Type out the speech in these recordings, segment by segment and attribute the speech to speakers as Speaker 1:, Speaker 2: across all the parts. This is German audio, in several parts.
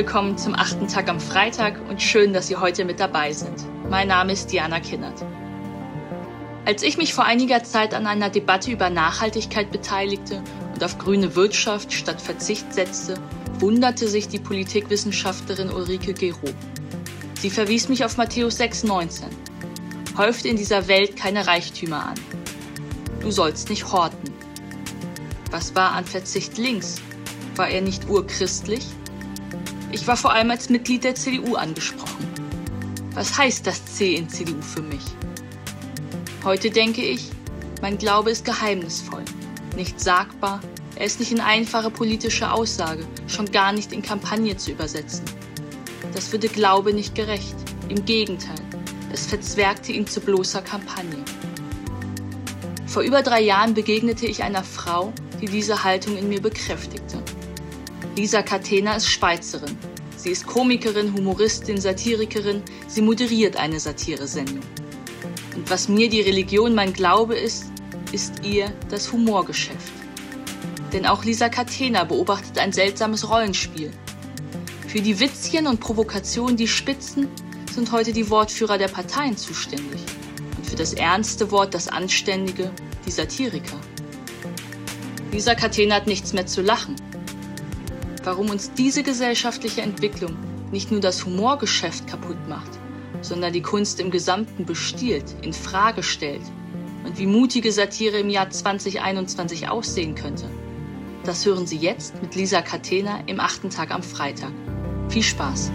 Speaker 1: willkommen zum achten Tag am Freitag und schön, dass Sie heute mit dabei sind. Mein Name ist Diana Kinnert. Als ich mich vor einiger Zeit an einer Debatte über Nachhaltigkeit beteiligte und auf grüne Wirtschaft statt Verzicht setzte, wunderte sich die Politikwissenschaftlerin Ulrike Gero. Sie verwies mich auf Matthäus 6,19. Häuft in dieser Welt keine Reichtümer an. Du sollst nicht horten. Was war an Verzicht links? War er nicht urchristlich? Ich war vor allem als Mitglied der CDU angesprochen. Was heißt das C in CDU für mich? Heute denke ich, mein Glaube ist geheimnisvoll, nicht sagbar, er ist nicht in einfache politische Aussage, schon gar nicht in Kampagne zu übersetzen. Das würde Glaube nicht gerecht. Im Gegenteil, es verzwergte ihn zu bloßer Kampagne. Vor über drei Jahren begegnete ich einer Frau, die diese Haltung in mir bekräftigte. Lisa Catena ist Schweizerin. Sie ist Komikerin, Humoristin, Satirikerin. Sie moderiert eine Satiresendung. Und was mir die Religion mein Glaube ist, ist ihr das Humorgeschäft. Denn auch Lisa Catena beobachtet ein seltsames Rollenspiel. Für die Witzchen und Provokationen, die Spitzen, sind heute die Wortführer der Parteien zuständig. Und für das ernste Wort, das Anständige, die Satiriker. Lisa Catena hat nichts mehr zu lachen. Warum uns diese gesellschaftliche Entwicklung nicht nur das Humorgeschäft kaputt macht, sondern die Kunst im Gesamten bestiehlt, in Frage stellt und wie mutige Satire im Jahr 2021 aussehen könnte. Das hören Sie jetzt mit Lisa Catena im achten Tag am Freitag. Viel Spaß!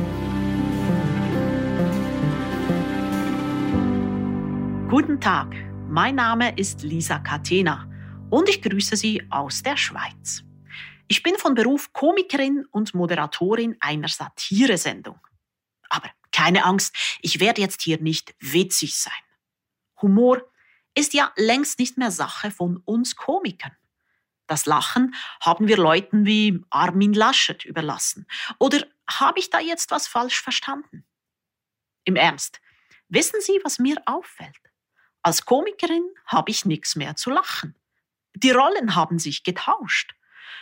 Speaker 2: Guten Tag, mein Name ist Lisa Catena und ich grüße Sie aus der Schweiz. Ich bin von Beruf Komikerin und Moderatorin einer Satiresendung. Aber keine Angst, ich werde jetzt hier nicht witzig sein. Humor ist ja längst nicht mehr Sache von uns Komikern. Das Lachen haben wir Leuten wie Armin Laschet überlassen. Oder habe ich da jetzt was falsch verstanden? Im Ernst, wissen Sie, was mir auffällt? Als Komikerin habe ich nichts mehr zu lachen. Die Rollen haben sich getauscht.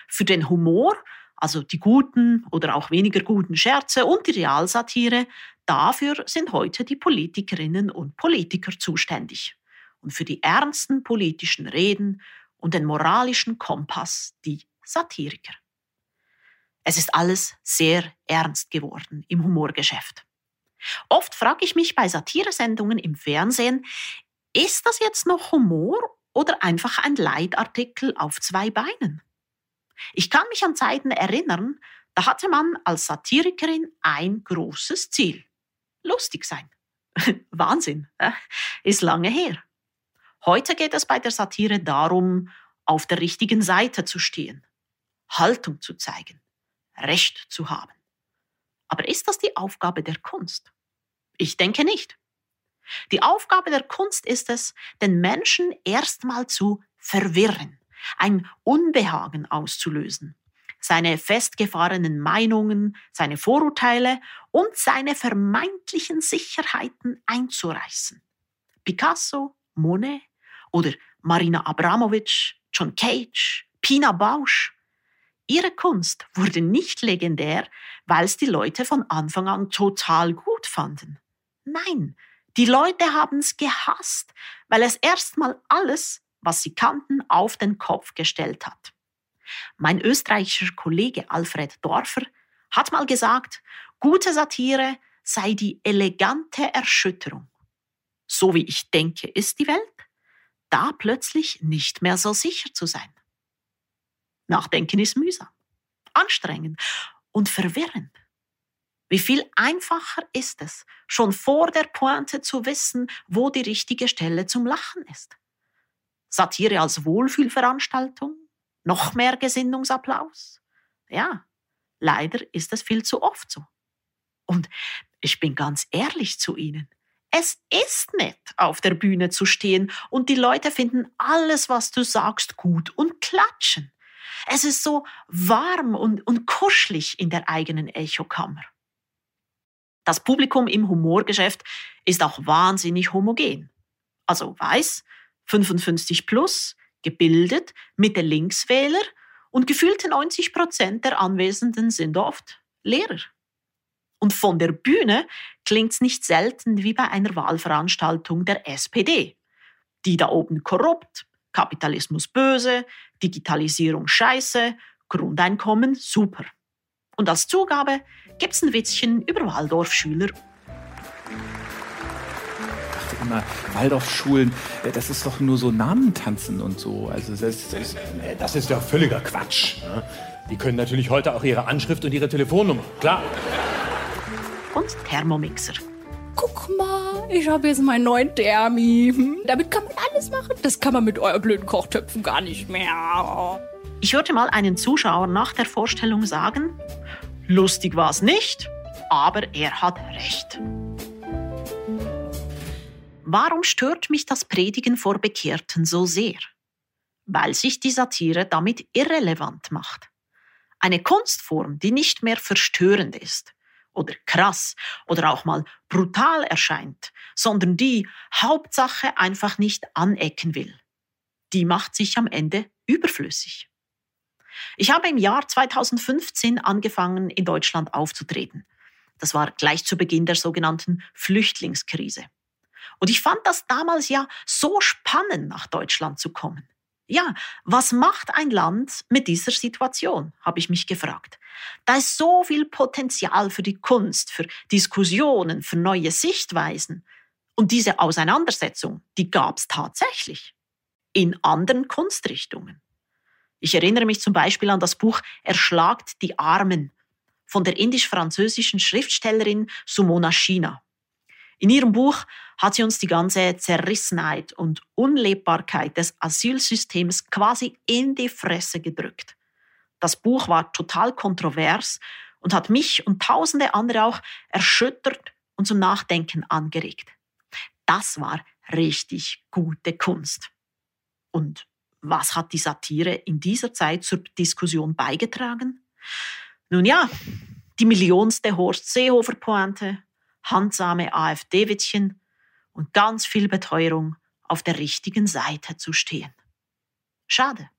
Speaker 2: Für den Humor, also die guten oder auch weniger guten Scherze und die Realsatire, dafür sind heute die Politikerinnen und Politiker zuständig. Und für die ernsten politischen Reden und den moralischen Kompass die Satiriker. Es ist alles sehr ernst geworden im Humorgeschäft. Oft frage ich mich bei Satiresendungen im Fernsehen, ist das jetzt noch Humor oder einfach ein Leitartikel auf zwei Beinen? Ich kann mich an Zeiten erinnern, da hatte man als Satirikerin ein großes Ziel. Lustig sein. Wahnsinn, ist lange her. Heute geht es bei der Satire darum, auf der richtigen Seite zu stehen, Haltung zu zeigen, Recht zu haben. Aber ist das die Aufgabe der Kunst? Ich denke nicht. Die Aufgabe der Kunst ist es, den Menschen erstmal zu verwirren, ein Unbehagen auszulösen, seine festgefahrenen Meinungen, seine Vorurteile und seine vermeintlichen Sicherheiten einzureißen. Picasso, Monet oder Marina Abramovic, John Cage, Pina Bausch. Ihre Kunst wurde nicht legendär, weil es die Leute von Anfang an total gut fanden. Nein, die Leute haben es gehasst, weil es erstmal alles, was sie kannten, auf den Kopf gestellt hat. Mein österreichischer Kollege Alfred Dorfer hat mal gesagt, gute Satire sei die elegante Erschütterung. So wie ich denke, ist die Welt, da plötzlich nicht mehr so sicher zu sein. Nachdenken ist mühsam, anstrengend und verwirrend. Wie viel einfacher ist es, schon vor der Pointe zu wissen, wo die richtige Stelle zum Lachen ist? Satire als Wohlfühlveranstaltung? Noch mehr Gesinnungsapplaus? Ja, leider ist es viel zu oft so. Und ich bin ganz ehrlich zu Ihnen. Es ist nett, auf der Bühne zu stehen und die Leute finden alles, was du sagst, gut und klatschen. Es ist so warm und, und kuschelig in der eigenen Echokammer. Das Publikum im Humorgeschäft ist auch wahnsinnig homogen. Also weiß, 55 plus, gebildet, Mitte Linkswähler und gefühlte 90 Prozent der Anwesenden sind oft Lehrer, Und von der Bühne klingt's nicht selten wie bei einer Wahlveranstaltung der SPD. Die da oben korrupt, Kapitalismus böse, Digitalisierung scheiße, Grundeinkommen super. Und als Zugabe gibt's ein Witzchen über Waldorfschüler
Speaker 3: immer, Waldorfschulen, das ist doch nur so Namentanzen und so. Also das, ist,
Speaker 4: das ist ja völliger Quatsch. Ne? Die können natürlich heute auch ihre Anschrift und ihre Telefonnummer, klar.
Speaker 2: Und Thermomixer.
Speaker 5: Guck mal, ich habe jetzt meinen neuen Thermi. Hm, damit kann man alles machen. Das kann man mit euren blöden Kochtöpfen gar nicht mehr.
Speaker 2: Ich hörte mal einen Zuschauer nach der Vorstellung sagen, lustig war es nicht, aber er hat recht. Warum stört mich das Predigen vor Bekehrten so sehr? Weil sich die Satire damit irrelevant macht. Eine Kunstform, die nicht mehr verstörend ist oder krass oder auch mal brutal erscheint, sondern die Hauptsache einfach nicht anecken will. Die macht sich am Ende überflüssig. Ich habe im Jahr 2015 angefangen, in Deutschland aufzutreten. Das war gleich zu Beginn der sogenannten Flüchtlingskrise. Und ich fand das damals ja so spannend, nach Deutschland zu kommen. Ja, was macht ein Land mit dieser Situation, habe ich mich gefragt. Da ist so viel Potenzial für die Kunst, für Diskussionen, für neue Sichtweisen. Und diese Auseinandersetzung, die gab es tatsächlich. In anderen Kunstrichtungen. Ich erinnere mich zum Beispiel an das Buch Erschlagt die Armen von der indisch-französischen Schriftstellerin Sumona China. In ihrem Buch hat sie uns die ganze Zerrissenheit und Unlebbarkeit des Asylsystems quasi in die Fresse gedrückt. Das Buch war total kontrovers und hat mich und tausende andere auch erschüttert und zum Nachdenken angeregt. Das war richtig gute Kunst. Und was hat die Satire in dieser Zeit zur Diskussion beigetragen? Nun ja, die millionste Horst Seehofer Pointe, handsame AfD-Witzchen und ganz viel Beteuerung, auf der richtigen Seite zu stehen. Schade.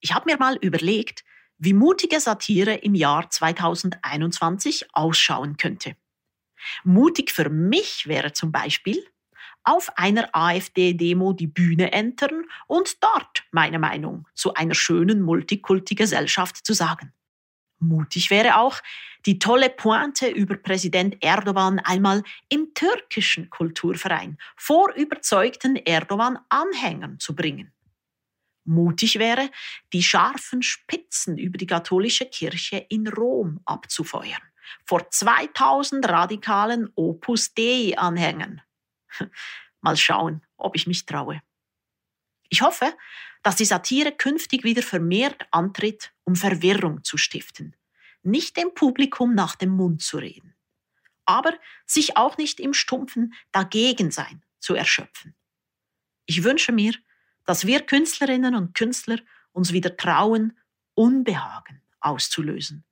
Speaker 2: Ich habe mir mal überlegt, wie mutige Satire im Jahr 2021 ausschauen könnte. Mutig für mich wäre zum Beispiel, auf einer AfD-Demo die Bühne entern und dort meine Meinung zu einer schönen Multikulti-Gesellschaft zu sagen. Mutig wäre auch, die tolle Pointe über Präsident Erdogan einmal im türkischen Kulturverein vor überzeugten Erdogan-Anhängern zu bringen. Mutig wäre, die scharfen Spitzen über die katholische Kirche in Rom abzufeuern, vor 2000 radikalen Opus Dei-Anhängern. Mal schauen, ob ich mich traue. Ich hoffe, dass die Satire künftig wieder vermehrt antritt, um Verwirrung zu stiften, nicht dem Publikum nach dem Mund zu reden, aber sich auch nicht im stumpfen Dagegensein zu erschöpfen. Ich wünsche mir, dass wir Künstlerinnen und Künstler uns wieder trauen, Unbehagen auszulösen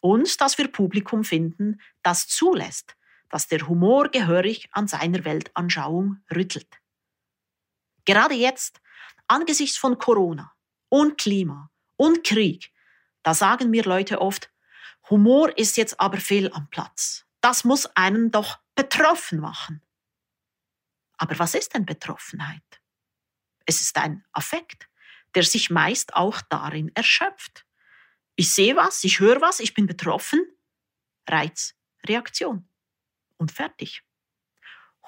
Speaker 2: und dass wir Publikum finden, das zulässt, dass der Humor gehörig an seiner Weltanschauung rüttelt. Gerade jetzt, angesichts von Corona und Klima und Krieg, da sagen mir Leute oft, Humor ist jetzt aber fehl am Platz. Das muss einen doch betroffen machen. Aber was ist denn Betroffenheit? Es ist ein Affekt, der sich meist auch darin erschöpft. Ich sehe was, ich höre was, ich bin betroffen. Reiz, Reaktion. Und fertig.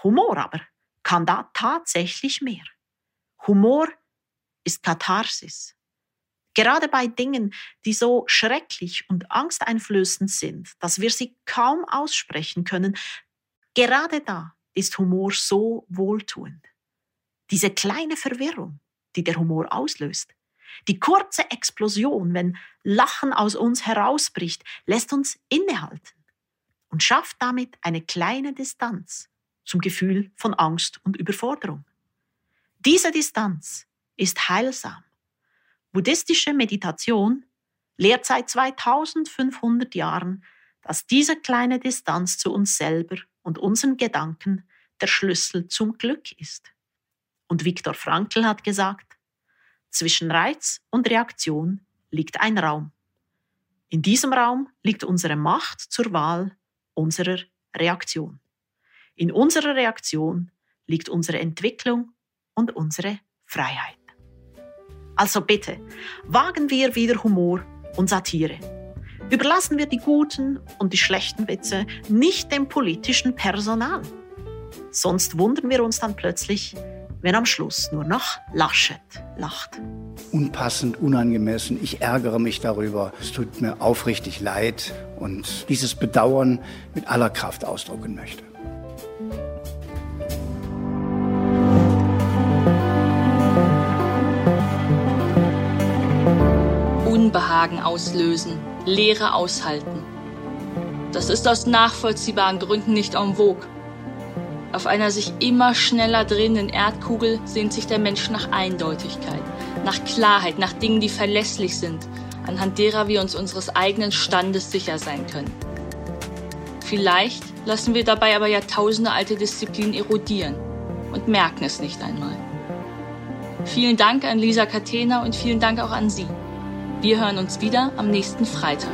Speaker 2: Humor aber kann da tatsächlich mehr. Humor ist Katharsis. Gerade bei Dingen, die so schrecklich und angsteinflößend sind, dass wir sie kaum aussprechen können, gerade da ist Humor so wohltuend. Diese kleine Verwirrung, die der Humor auslöst, die kurze Explosion, wenn Lachen aus uns herausbricht, lässt uns innehalten und schafft damit eine kleine Distanz zum Gefühl von Angst und Überforderung. Diese Distanz ist heilsam. Buddhistische Meditation lehrt seit 2500 Jahren, dass diese kleine Distanz zu uns selber und unseren Gedanken der Schlüssel zum Glück ist. Und Viktor Frankl hat gesagt, zwischen Reiz und Reaktion liegt ein Raum. In diesem Raum liegt unsere Macht zur Wahl unserer Reaktion. In unserer Reaktion liegt unsere Entwicklung und unsere Freiheit. Also bitte, wagen wir wieder Humor und Satire. Überlassen wir die guten und die schlechten Witze nicht dem politischen Personal. Sonst wundern wir uns dann plötzlich, wenn am Schluss nur noch Laschet lacht.
Speaker 6: Unpassend, unangemessen. Ich ärgere mich darüber. Es tut mir aufrichtig leid und dieses Bedauern mit aller Kraft ausdrücken möchte.
Speaker 1: Unbehagen auslösen, Leere aushalten. Das ist aus nachvollziehbaren Gründen nicht en vogue. Auf einer sich immer schneller drehenden Erdkugel sehnt sich der Mensch nach Eindeutigkeit, nach Klarheit, nach Dingen, die verlässlich sind, anhand derer wir uns unseres eigenen Standes sicher sein können. Vielleicht lassen wir dabei aber Jahrtausende alte Disziplinen erodieren und merken es nicht einmal. Vielen Dank an Lisa Catena und vielen Dank auch an Sie. Wir hören uns wieder am nächsten Freitag.